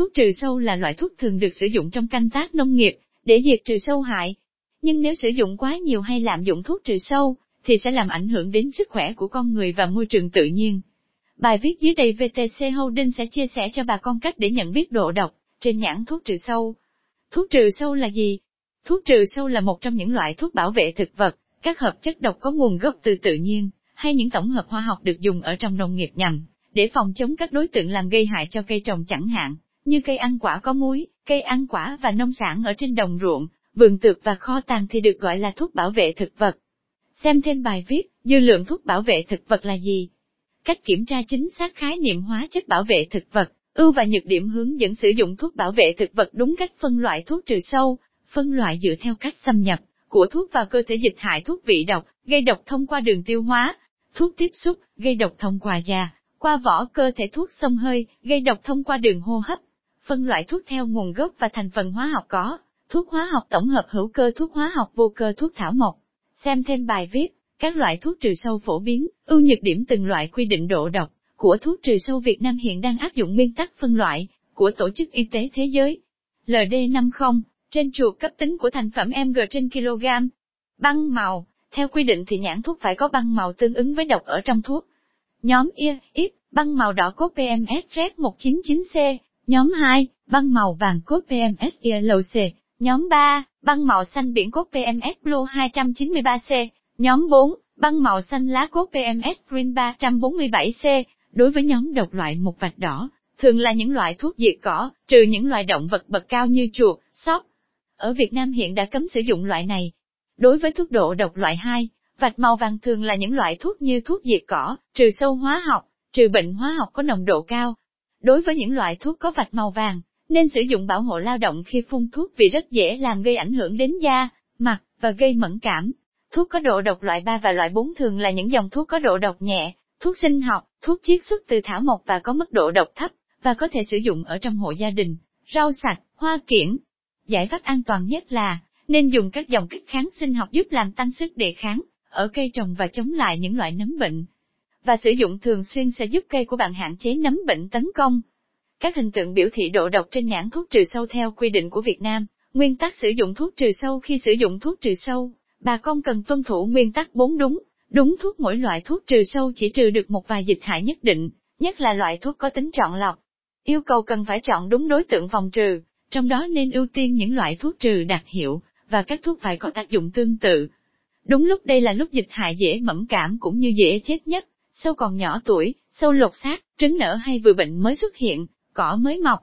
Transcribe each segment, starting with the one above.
Thuốc trừ sâu là loại thuốc thường được sử dụng trong canh tác nông nghiệp, để diệt trừ sâu hại. Nhưng nếu sử dụng quá nhiều hay lạm dụng thuốc trừ sâu, thì sẽ làm ảnh hưởng đến sức khỏe của con người và môi trường tự nhiên. Bài viết dưới đây VTC Holding sẽ chia sẻ cho bà con cách để nhận biết độ độc trên nhãn thuốc trừ sâu. Thuốc trừ sâu là gì? Thuốc trừ sâu là một trong những loại thuốc bảo vệ thực vật, các hợp chất độc có nguồn gốc từ tự nhiên, hay những tổng hợp hóa học được dùng ở trong nông nghiệp nhằm để phòng chống các đối tượng làm gây hại cho cây trồng chẳng hạn, như cây ăn quả có muối, cây ăn quả và nông sản ở trên đồng ruộng, vườn tược và kho tàng thì được gọi là thuốc bảo vệ thực vật. Xem thêm bài viết, dư lượng thuốc bảo vệ thực vật là gì? Cách kiểm tra chính xác khái niệm hóa chất bảo vệ thực vật, ưu và nhược điểm hướng dẫn sử dụng thuốc bảo vệ thực vật đúng cách phân loại thuốc trừ sâu, phân loại dựa theo cách xâm nhập của thuốc vào cơ thể dịch hại thuốc vị độc, gây độc thông qua đường tiêu hóa, thuốc tiếp xúc, gây độc thông qua da, qua vỏ cơ thể thuốc xông hơi, gây độc thông qua đường hô hấp. Phân loại thuốc theo nguồn gốc và thành phần hóa học có, thuốc hóa học tổng hợp hữu cơ thuốc hóa học vô cơ thuốc thảo mộc. Xem thêm bài viết, các loại thuốc trừ sâu phổ biến, ưu nhược điểm từng loại quy định độ độc của thuốc trừ sâu Việt Nam hiện đang áp dụng nguyên tắc phân loại của Tổ chức Y tế Thế giới. LD50, trên chuột cấp tính của thành phẩm mg trên kg. Băng màu, theo quy định thì nhãn thuốc phải có băng màu tương ứng với độc ở trong thuốc. Nhóm IA, IP, băng màu đỏ cốt PMS RED 199C. Nhóm 2, băng màu vàng cốt PMS Yellow Nhóm 3, băng màu xanh biển cốt PMS Blue 293C. Nhóm 4, băng màu xanh lá cốt PMS Green 347C. Đối với nhóm độc loại một vạch đỏ, thường là những loại thuốc diệt cỏ, trừ những loài động vật bậc cao như chuột, sóc. Ở Việt Nam hiện đã cấm sử dụng loại này. Đối với thuốc độ độc loại 2, vạch màu vàng thường là những loại thuốc như thuốc diệt cỏ, trừ sâu hóa học, trừ bệnh hóa học có nồng độ cao. Đối với những loại thuốc có vạch màu vàng, nên sử dụng bảo hộ lao động khi phun thuốc vì rất dễ làm gây ảnh hưởng đến da, mặt, và gây mẫn cảm. Thuốc có độ độc loại 3 và loại 4 thường là những dòng thuốc có độ độc nhẹ, thuốc sinh học, thuốc chiết xuất từ thảo mộc và có mức độ độc thấp, và có thể sử dụng ở trong hộ gia đình, rau sạch, hoa kiển. Giải pháp an toàn nhất là, nên dùng các dòng kích kháng sinh học giúp làm tăng sức đề kháng, ở cây trồng và chống lại những loại nấm bệnh. Và sử dụng thường xuyên sẽ giúp cây của bạn hạn chế nấm bệnh tấn công. Các hình tượng biểu thị độ độc trên nhãn thuốc trừ sâu theo quy định của Việt Nam, nguyên tắc sử dụng thuốc trừ sâu khi sử dụng thuốc trừ sâu, bà con cần tuân thủ nguyên tắc 4 đúng, đúng thuốc mỗi loại thuốc trừ sâu chỉ trừ được một vài dịch hại nhất định, nhất là loại thuốc có tính chọn lọc. Yêu cầu cần phải chọn đúng đối tượng phòng trừ, trong đó nên ưu tiên những loại thuốc trừ đặc hiệu, và các thuốc phải có tác dụng tương tự. Đúng lúc đây là lúc dịch hại dễ mẫn cảm cũng như dễ chết nhất, sâu còn nhỏ tuổi, sâu lột xác, trứng nở hay vừa bệnh mới xuất hiện, cỏ mới mọc.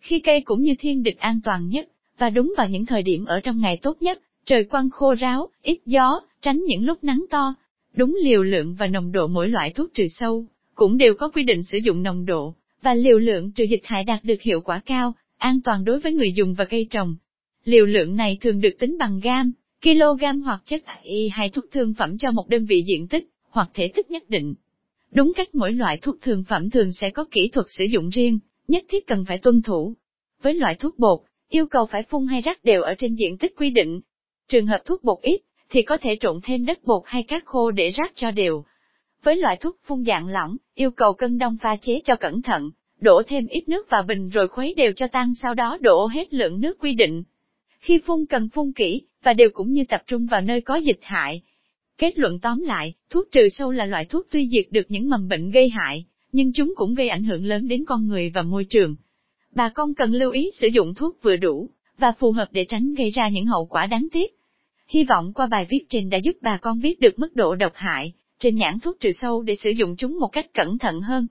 Khi cây cũng như thiên địch an toàn nhất, và đúng vào những thời điểm ở trong ngày tốt nhất, trời quang khô ráo, ít gió, tránh những lúc nắng to. Đúng liều lượng và nồng độ mỗi loại thuốc trừ sâu, cũng đều có quy định sử dụng nồng độ, và liều lượng trừ dịch hại đạt được hiệu quả cao, an toàn đối với người dùng và cây trồng. Liều lượng này thường được tính bằng gam, kg hoặc chất y hay thuốc thương phẩm cho một đơn vị diện tích, hoặc thể tích nhất định. Đúng cách mỗi loại thuốc thường phẩm thường sẽ có kỹ thuật sử dụng riêng, nhất thiết cần phải tuân thủ. Với loại thuốc bột, yêu cầu phải phun hay rắc đều ở trên diện tích quy định. Trường hợp thuốc bột ít, thì có thể trộn thêm đất bột hay cát khô để rắc cho đều. Với loại thuốc phun dạng lỏng, yêu cầu cân đông pha chế cho cẩn thận, đổ thêm ít nước vào bình rồi khuấy đều cho tan sau đó đổ hết lượng nước quy định. Khi phun cần phun kỹ, và đều cũng như tập trung vào nơi có dịch hại. Kết luận tóm lại, thuốc trừ sâu là loại thuốc tuy diệt được những mầm bệnh gây hại, nhưng chúng cũng gây ảnh hưởng lớn đến con người và môi trường. Bà con cần lưu ý sử dụng thuốc vừa đủ, và phù hợp để tránh gây ra những hậu quả đáng tiếc. Hy vọng qua bài viết trên đã giúp bà con biết được mức độ độc hại trên nhãn thuốc trừ sâu để sử dụng chúng một cách cẩn thận hơn.